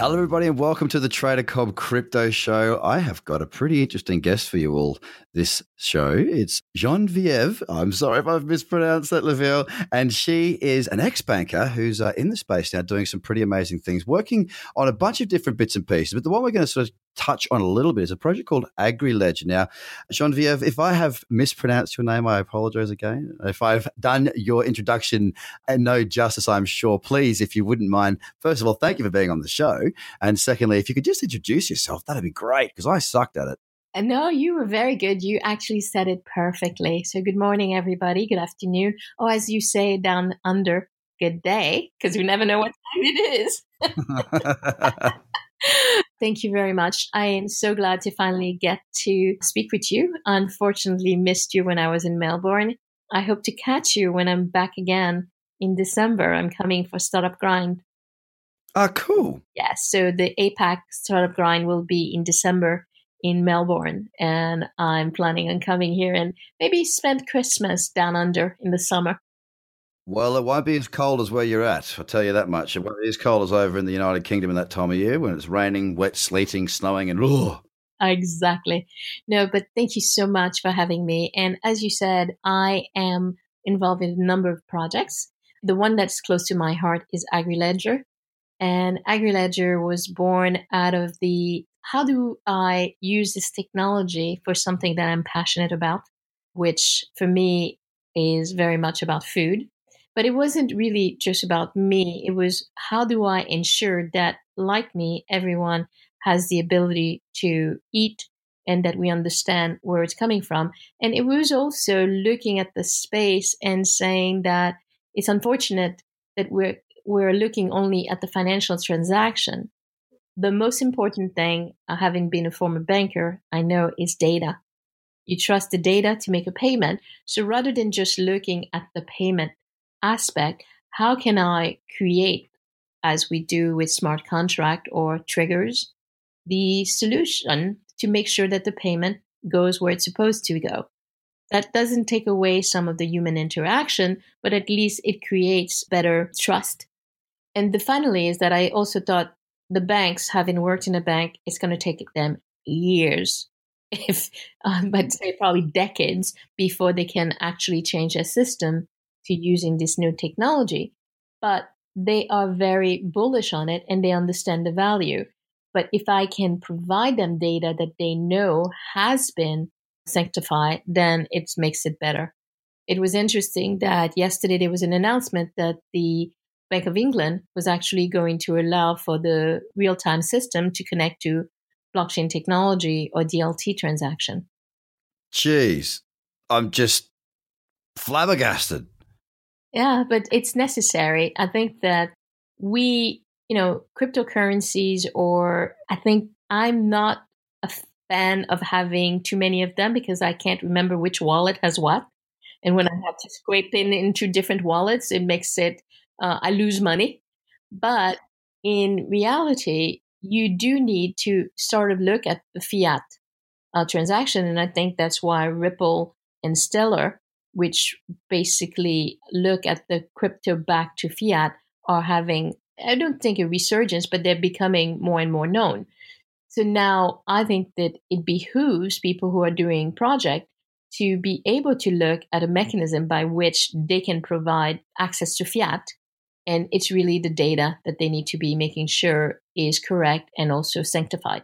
Hello, everybody, and welcome to the Trader Cobb Crypto Show. I have got a pretty interesting guest for you all this show. It's Genevieve. I'm sorry if I've mispronounced that, Leveille. And she is an ex banker who's uh, in the space now doing some pretty amazing things, working on a bunch of different bits and pieces. But the one we're going to sort of touch on a little bit is a project called AgriLedger. Now, Genevieve, if I have mispronounced your name, I apologize again. If I've done your introduction and no justice, I'm sure, please, if you wouldn't mind, first of all, thank you for being on the show. And secondly, if you could just introduce yourself, that'd be great because I sucked at it. Uh, no, you were very good. You actually said it perfectly. So, good morning, everybody. Good afternoon. Oh, as you say down under, good day, because we never know what time it is. Thank you very much. I am so glad to finally get to speak with you. Unfortunately, missed you when I was in Melbourne. I hope to catch you when I'm back again in December. I'm coming for Startup Grind. Ah, cool. Yes. So the APAC Startup Grind will be in December in Melbourne, and I'm planning on coming here and maybe spend Christmas down under in the summer. Well, it won't be as cold as where you're at. I'll tell you that much. It won't be as cold as over in the United Kingdom in that time of year when it's raining, wet, sleeting, snowing, and oh. Exactly. No, but thank you so much for having me. And as you said, I am involved in a number of projects. The one that's close to my heart is AgriLedger. And AgriLedger was born out of the how do I use this technology for something that I'm passionate about, which for me is very much about food. But it wasn't really just about me. It was how do I ensure that, like me, everyone has the ability to eat and that we understand where it's coming from. And it was also looking at the space and saying that it's unfortunate that we're we're looking only at the financial transaction. The most important thing, uh, having been a former banker, I know is data. You trust the data to make a payment. So rather than just looking at the payment aspect, how can I create, as we do with smart contract or triggers, the solution to make sure that the payment goes where it's supposed to go? That doesn't take away some of the human interaction, but at least it creates better trust. And the finally is that I also thought the banks, having worked in a bank, it's going to take them years, if um, I'd say probably decades, before they can actually change their system to using this new technology. But they are very bullish on it and they understand the value. But if I can provide them data that they know has been sanctified, then it makes it better. It was interesting that yesterday there was an announcement that the Bank of England was actually going to allow for the real time system to connect to blockchain technology or DLT transaction. Jeez, I'm just flabbergasted. Yeah, but it's necessary. I think that we, you know, cryptocurrencies, or I think I'm not a fan of having too many of them because I can't remember which wallet has what. And when I have to scrape in into different wallets, it makes it, uh, I lose money. But in reality, you do need to sort of look at the fiat uh, transaction. And I think that's why Ripple and Stellar which basically look at the crypto back to fiat, are having, I don't think a resurgence, but they're becoming more and more known. So now I think that it behooves people who are doing project to be able to look at a mechanism by which they can provide access to fiat. And it's really the data that they need to be making sure is correct and also sanctified.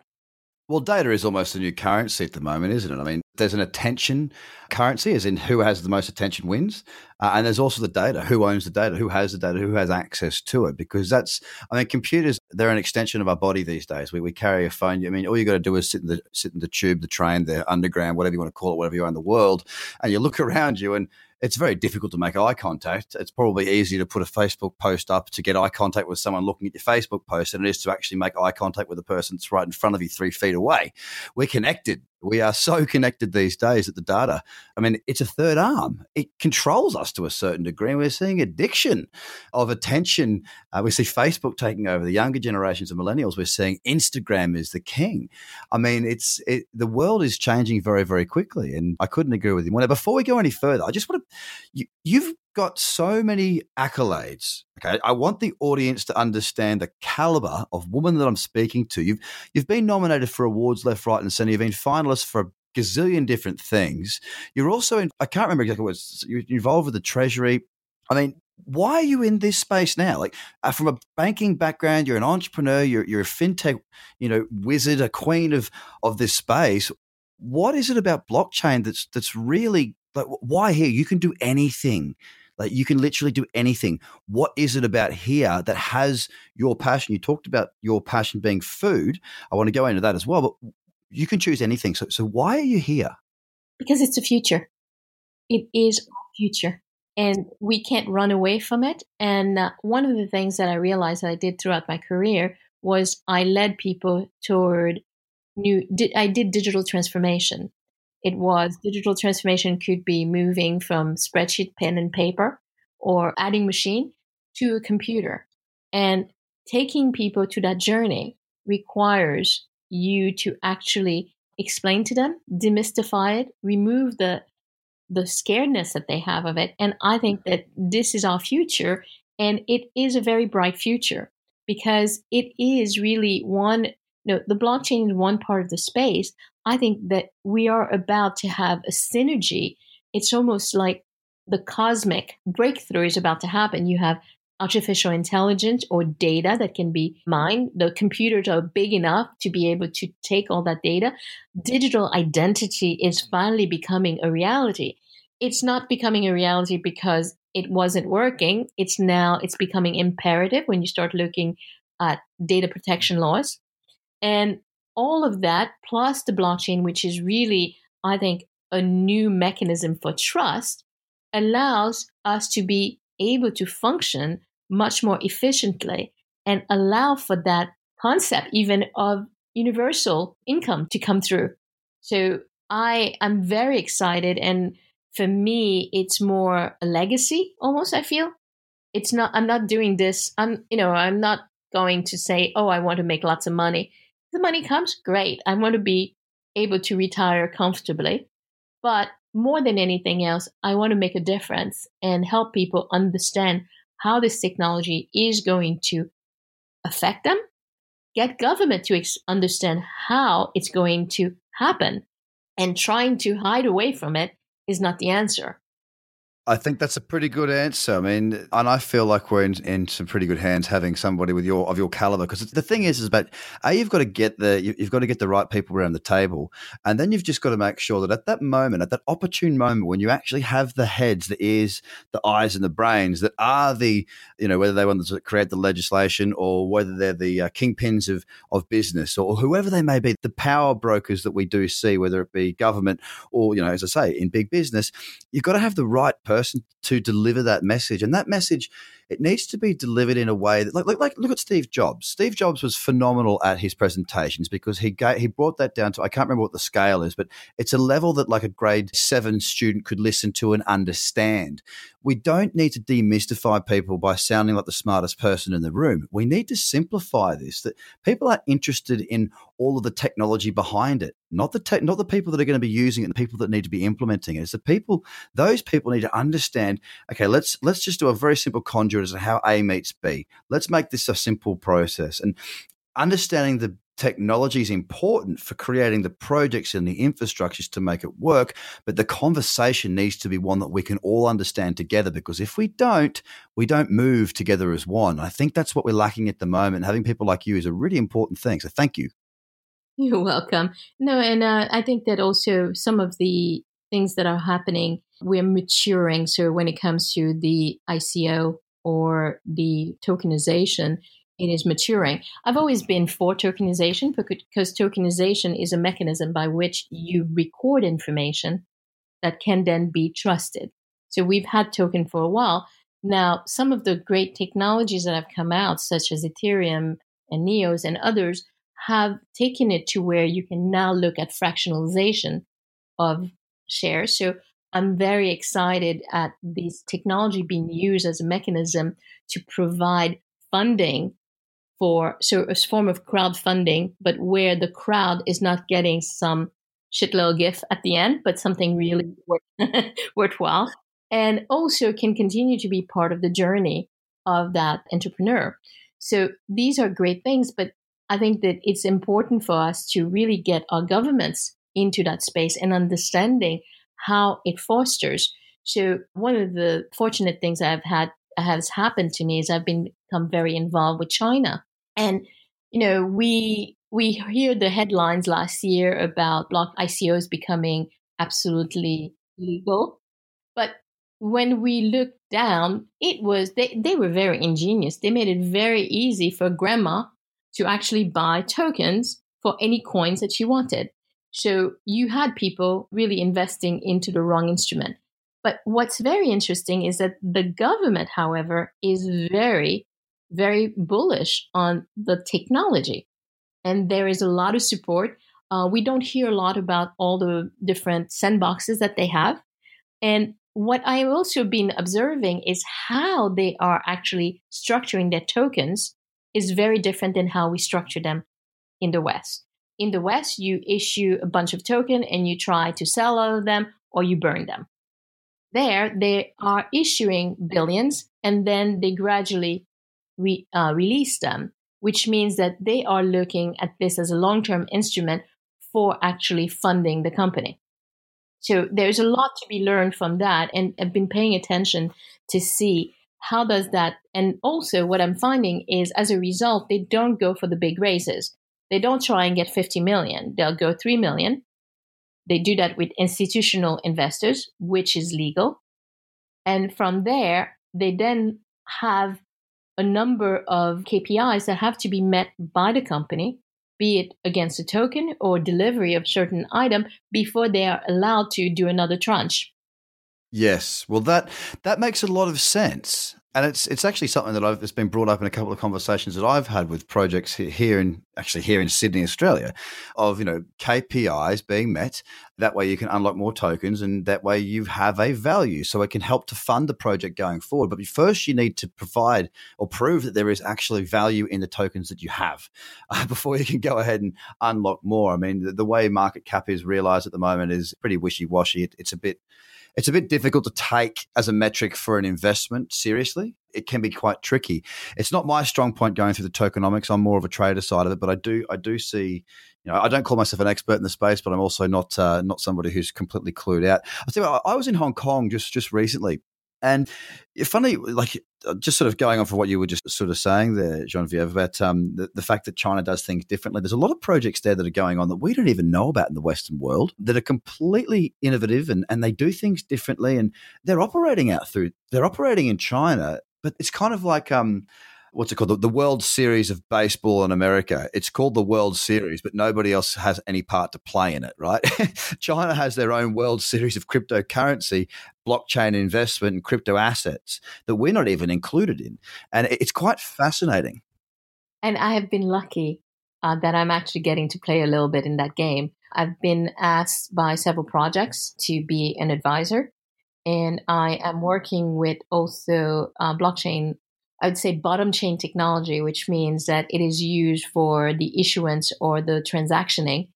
Well, data is almost a new currency at the moment, isn't it? I mean, there's an attention currency, as in who has the most attention wins. Uh, and there's also the data. Who owns the data? Who has the data? Who has access to it? Because that's, I mean, computers, they're an extension of our body these days. We, we carry a phone. I mean, all you got to do is sit in the sit in the tube, the train, the underground, whatever you want to call it, whatever you are in the world, and you look around you and it's very difficult to make eye contact. It's probably easier to put a Facebook post up to get eye contact with someone looking at your Facebook post than it is to actually make eye contact with the person that's right in front of you three feet away. We're connected we are so connected these days that the data, I mean, it's a third arm. It controls us to a certain degree. We're seeing addiction of attention. Uh, we see Facebook taking over the younger generations of millennials. We're seeing Instagram is the king. I mean, it's it, the world is changing very, very quickly. And I couldn't agree with you. Now, before we go any further, I just want to, you, you've got so many accolades. Okay, I want the audience to understand the caliber of woman that I'm speaking to. You've you've been nominated for awards left, right, and centre. You've been finalists for a gazillion different things. You're also in. I can't remember exactly what you're involved with the Treasury. I mean, why are you in this space now? Like uh, from a banking background, you're an entrepreneur, you're you're a fintech, you know, wizard, a queen of of this space. What is it about blockchain that's that's really like why here? You can do anything like you can literally do anything. What is it about here that has your passion? You talked about your passion being food. I want to go into that as well, but you can choose anything. So, so why are you here? Because it's the future. It is future, and we can't run away from it. And uh, one of the things that I realized that I did throughout my career was I led people toward new. I did digital transformation it was digital transformation could be moving from spreadsheet, pen, and paper or adding machine to a computer. And taking people to that journey requires you to actually explain to them, demystify it, remove the the scaredness that they have of it. And I think that this is our future and it is a very bright future because it is really one you know, the blockchain is one part of the space. I think that we are about to have a synergy. It's almost like the cosmic breakthrough is about to happen. You have artificial intelligence or data that can be mined. The computers are big enough to be able to take all that data. Digital identity is finally becoming a reality. It's not becoming a reality because it wasn't working. It's now it's becoming imperative when you start looking at data protection laws. And all of that, plus the blockchain, which is really, I think, a new mechanism for trust, allows us to be able to function much more efficiently and allow for that concept even of universal income to come through. So I am very excited and for me it's more a legacy almost I feel. It's not I'm not doing this I'm you know I'm not going to say oh I want to make lots of money the money comes, great. I want to be able to retire comfortably. But more than anything else, I want to make a difference and help people understand how this technology is going to affect them, get government to ex- understand how it's going to happen. And trying to hide away from it is not the answer. I think that's a pretty good answer. I mean, and I feel like we're in, in some pretty good hands having somebody with your of your caliber. Because the thing is, is about a you've got to get the you've got to get the right people around the table, and then you've just got to make sure that at that moment, at that opportune moment, when you actually have the heads, the ears, the eyes, and the brains that are the you know whether they want to create the legislation or whether they're the uh, kingpins of of business or whoever they may be, the power brokers that we do see, whether it be government or you know, as I say, in big business, you've got to have the right person person to deliver that message. And that message it needs to be delivered in a way that, like, like, like look at Steve Jobs. Steve Jobs was phenomenal at his presentations because he gave, he brought that down to I can't remember what the scale is, but it's a level that like a grade seven student could listen to and understand. We don't need to demystify people by sounding like the smartest person in the room. We need to simplify this that people are interested in all of the technology behind it, not the te- not the people that are going to be using it, and the people that need to be implementing it. It's the people; those people need to understand. Okay, let's let's just do a very simple conjure as how A meets B. Let's make this a simple process. And understanding the technology is important for creating the projects and the infrastructures to make it work, but the conversation needs to be one that we can all understand together because if we don't, we don't move together as one. I think that's what we're lacking at the moment. Having people like you is a really important thing. So thank you. You're welcome. No, and uh, I think that also some of the things that are happening we're maturing. So when it comes to the ICO or the tokenization, it is maturing. I've always been for tokenization because tokenization is a mechanism by which you record information that can then be trusted. So we've had token for a while. Now, some of the great technologies that have come out, such as Ethereum and Neos and others, have taken it to where you can now look at fractionalization of shares. So I'm very excited at this technology being used as a mechanism to provide funding for so a form of crowdfunding, but where the crowd is not getting some shit little gift at the end, but something really worth, worthwhile, and also can continue to be part of the journey of that entrepreneur. So these are great things, but I think that it's important for us to really get our governments into that space and understanding how it fosters. So one of the fortunate things I've had has happened to me is I've been, become very involved with China. And, you know, we we hear the headlines last year about block ICOs becoming absolutely legal. But when we look down, it was they, they were very ingenious. They made it very easy for grandma to actually buy tokens for any coins that she wanted. So you had people really investing into the wrong instrument. But what's very interesting is that the government, however, is very, very bullish on the technology. And there is a lot of support. Uh, we don't hear a lot about all the different sandboxes that they have. And what I've also been observing is how they are actually structuring their tokens is very different than how we structure them in the West in the West, you issue a bunch of token and you try to sell all of them or you burn them. There, they are issuing billions and then they gradually re, uh, release them, which means that they are looking at this as a long term instrument for actually funding the company. So there's a lot to be learned from that, and I've been paying attention to see how does that. And also, what I'm finding is, as a result, they don't go for the big raises. They don't try and get 50 million. They'll go 3 million. They do that with institutional investors, which is legal. And from there, they then have a number of KPIs that have to be met by the company, be it against a token or delivery of certain item before they are allowed to do another tranche. Yes, well that that makes a lot of sense and it's it's actually something that I've it's been brought up in a couple of conversations that I've had with projects here in actually here in Sydney, Australia, of you know KPIs being met. That way you can unlock more tokens, and that way you have a value, so it can help to fund the project going forward. But first, you need to provide or prove that there is actually value in the tokens that you have uh, before you can go ahead and unlock more. I mean, the, the way market cap is realized at the moment is pretty wishy washy. It, it's a bit it's a bit difficult to take as a metric for an investment seriously. It can be quite tricky. It's not my strong point going through the tokenomics. I'm more of a trader side of it, but I do I do see. You know, I don't call myself an expert in the space, but I'm also not uh, not somebody who's completely clued out. I think I was in Hong Kong just just recently, and funny, like uh, just sort of going on for what you were just sort of saying there, Genevieve, about um, the, the, fact that China does things differently. There's a lot of projects there that are going on that we don't even know about in the Western world that are completely innovative and, and they do things differently and they're operating out through, they're operating in China, but it's kind of like, um, what's it called? The, the, World Series of Baseball in America. It's called the World Series, but nobody else has any part to play in it, right? China has their own World Series of cryptocurrency, blockchain investment, and crypto assets that we're not even included in. And it's quite fascinating. And I have been lucky uh, that I'm actually getting to play a little bit in that game. I've been asked by several projects to be an advisor. And I am working with also uh, blockchain I would say bottom chain technology, which means that it is used for the issuance or the transactioning,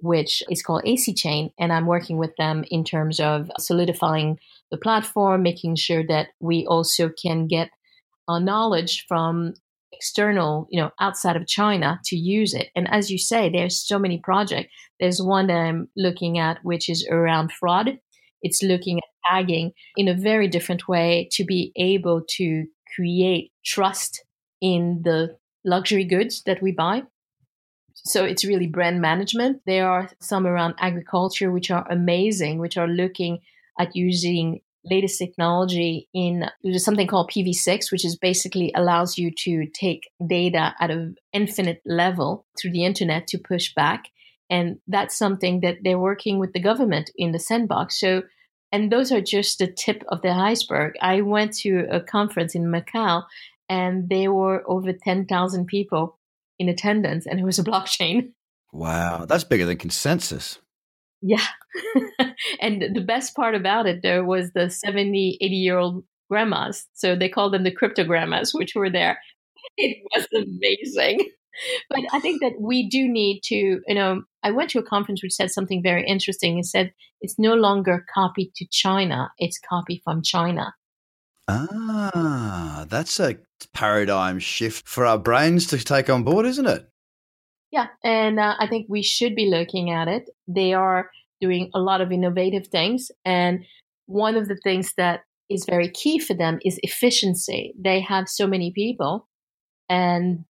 which is called AC chain. And I'm working with them in terms of solidifying the platform, making sure that we also can get our knowledge from external, you know, outside of China to use it. And as you say, there's so many projects. There's one that I'm looking at, which is around fraud. It's looking at tagging in a very different way to be able to create trust in the luxury goods that we buy. So it's really brand management. There are some around agriculture which are amazing, which are looking at using latest technology in there's something called PV6, which is basically allows you to take data at an infinite level through the internet to push back. And that's something that they're working with the government in the sandbox. So, and those are just the tip of the iceberg. I went to a conference in Macau and there were over 10,000 people in attendance and it was a blockchain. Wow, that's bigger than consensus. Yeah. and the best part about it, though, was the 70, 80 year old grandmas. So they called them the crypto grandmas, which were there. It was amazing. But I think that we do need to, you know, I went to a conference which said something very interesting. It said it's no longer copied to China, it's copied from China. Ah, that's a paradigm shift for our brains to take on board, isn't it? Yeah, and uh, I think we should be looking at it. They are doing a lot of innovative things. And one of the things that is very key for them is efficiency. They have so many people. And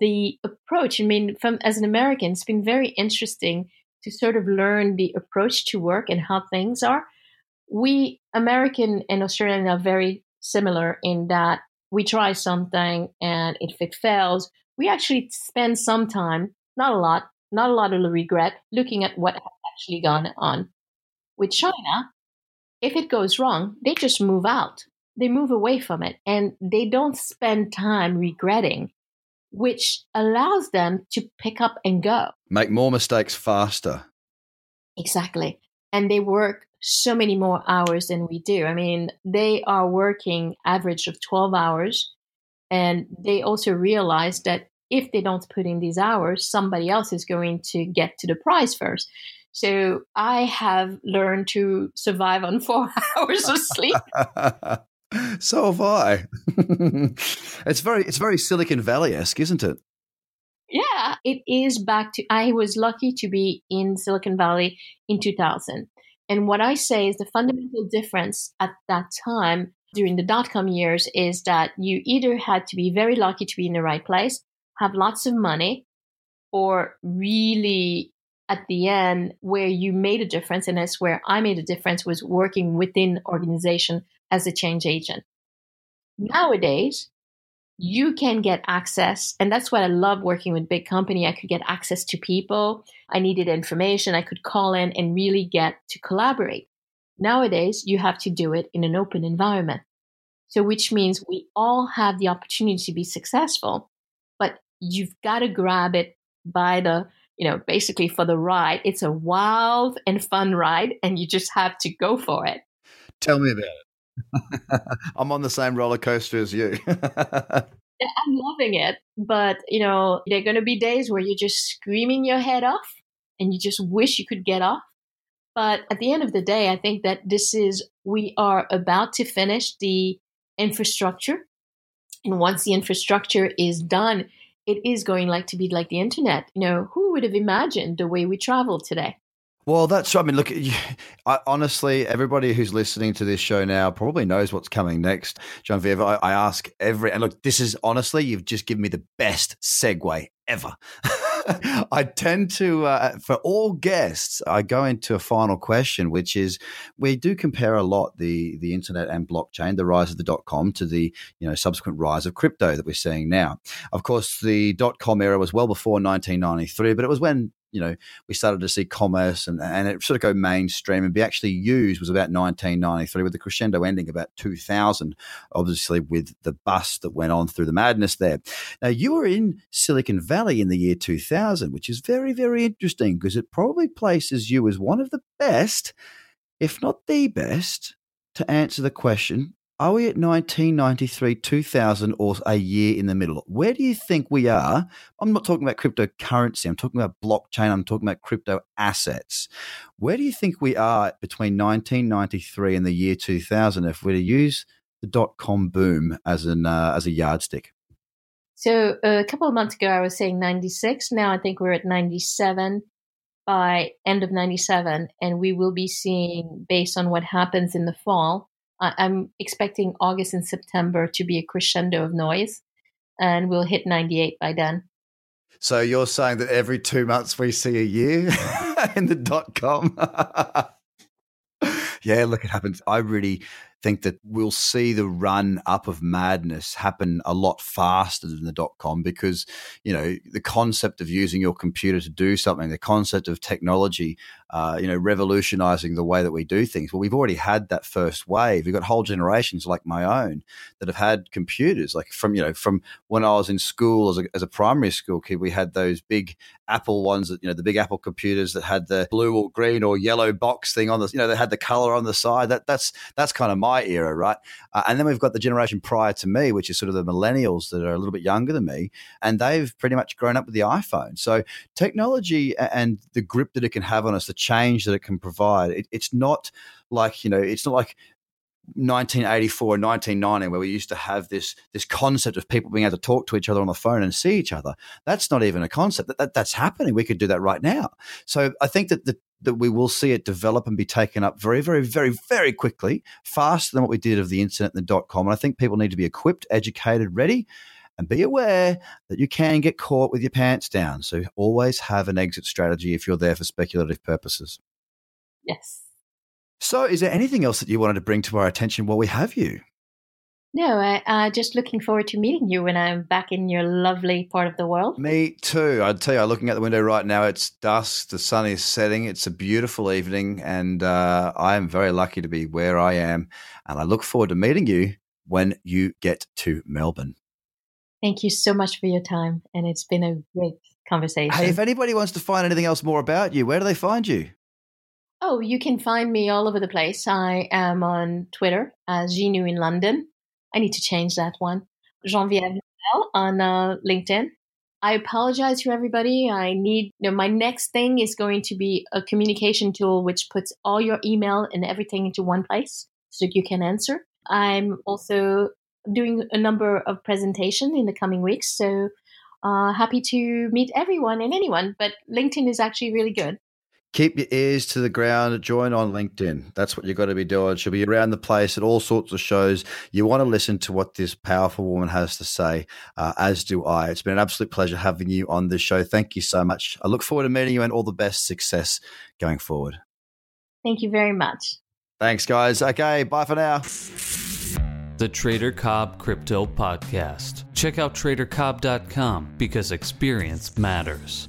the approach, I mean, from as an American, it's been very interesting to sort of learn the approach to work and how things are. We, American and Australian, are very similar in that we try something and if it fails, we actually spend some time not a lot, not a lot of regret looking at what has actually gone on. With China, if it goes wrong, they just move out. They move away from it and they don't spend time regretting, which allows them to pick up and go. Make more mistakes faster. Exactly. And they work so many more hours than we do. I mean, they are working average of 12 hours and they also realize that if they don't put in these hours, somebody else is going to get to the prize first. So I have learned to survive on four hours of sleep. so have I. it's very it's very Silicon Valley esque, isn't it? Yeah, it is back to I was lucky to be in Silicon Valley in 2000. And what I say is the fundamental difference at that time during the dot com years is that you either had to be very lucky to be in the right place have lots of money or really at the end where you made a difference and that's where i made a difference was working within organization as a change agent. Nowadays you can get access and that's what i love working with big company. I could get access to people. I needed information. I could call in and really get to collaborate. Nowadays you have to do it in an open environment. So which means we all have the opportunity to be successful but you've got to grab it by the you know basically for the ride. It's a wild and fun ride and you just have to go for it. Tell me about it i'm on the same roller coaster as you i'm loving it but you know there are going to be days where you're just screaming your head off and you just wish you could get off but at the end of the day i think that this is we are about to finish the infrastructure and once the infrastructure is done it is going like to be like the internet. You know, who would have imagined the way we travel today? Well, that's I mean, look, I, honestly, everybody who's listening to this show now probably knows what's coming next. Genevieve, I, I ask every, and look, this is honestly, you've just given me the best segue ever. I tend to, uh, for all guests, I go into a final question, which is we do compare a lot the the internet and blockchain, the rise of the dot com to the you know subsequent rise of crypto that we're seeing now. Of course, the dot com era was well before 1993, but it was when you know, we started to see commerce and, and it sort of go mainstream and be actually used was about 1993 with the crescendo ending about 2000, obviously with the bust that went on through the madness there. Now, you were in Silicon Valley in the year 2000, which is very, very interesting because it probably places you as one of the best, if not the best, to answer the question are we at 1993, 2000, or a year in the middle? Where do you think we are? I'm not talking about cryptocurrency. I'm talking about blockchain. I'm talking about crypto assets. Where do you think we are between 1993 and the year 2000 if we're to use the dot com boom as an uh, as a yardstick? So a couple of months ago, I was saying 96. Now I think we're at 97 by end of 97, and we will be seeing based on what happens in the fall I'm expecting August and September to be a crescendo of noise, and we'll hit 98 by then. So you're saying that every two months we see a year in the dot com? Yeah, look, it happens. I really think that we'll see the run up of madness happen a lot faster than the dot com because, you know, the concept of using your computer to do something, the concept of technology, uh, you know, revolutionizing the way that we do things. Well, we've already had that first wave. We've got whole generations like my own that have had computers. Like from, you know, from when I was in school as a, as a primary school kid, we had those big Apple ones that, you know, the big Apple computers that had the blue or green or yellow box thing on the, you know, they had the color on the side. That that's, that's kind of my era, right? Uh, and then we've got the generation prior to me, which is sort of the millennials that are a little bit younger than me, and they've pretty much grown up with the iPhone. So technology and the grip that it can have on us, the change that it can provide, it, it's not like you know, it's not like 1984 or 1990 where we used to have this this concept of people being able to talk to each other on the phone and see each other that's not even a concept that, that that's happening we could do that right now so i think that the that we will see it develop and be taken up very, very, very, very quickly, faster than what we did of the internet and the dot com. And I think people need to be equipped, educated, ready, and be aware that you can get caught with your pants down. So always have an exit strategy if you're there for speculative purposes. Yes. So, is there anything else that you wanted to bring to our attention while we have you? No, I, uh, just looking forward to meeting you when I'm back in your lovely part of the world. Me too. I'd tell you, I'm looking out the window right now. It's dusk. The sun is setting. It's a beautiful evening, and uh, I am very lucky to be where I am. And I look forward to meeting you when you get to Melbourne. Thank you so much for your time, and it's been a great conversation. Hey, if anybody wants to find anything else more about you, where do they find you? Oh, you can find me all over the place. I am on Twitter as Ginu in London. I need to change that one. Geneviève on uh, LinkedIn. I apologize to everybody. I need, you know, my next thing is going to be a communication tool which puts all your email and everything into one place so you can answer. I'm also doing a number of presentation in the coming weeks. So uh, happy to meet everyone and anyone, but LinkedIn is actually really good keep your ears to the ground. Join on LinkedIn. That's what you've got to be doing. She'll be around the place at all sorts of shows. You want to listen to what this powerful woman has to say, uh, as do I. It's been an absolute pleasure having you on this show. Thank you so much. I look forward to meeting you and all the best success going forward. Thank you very much. Thanks, guys. Okay, bye for now. The Trader Cobb Crypto Podcast. Check out tradercobb.com because experience matters.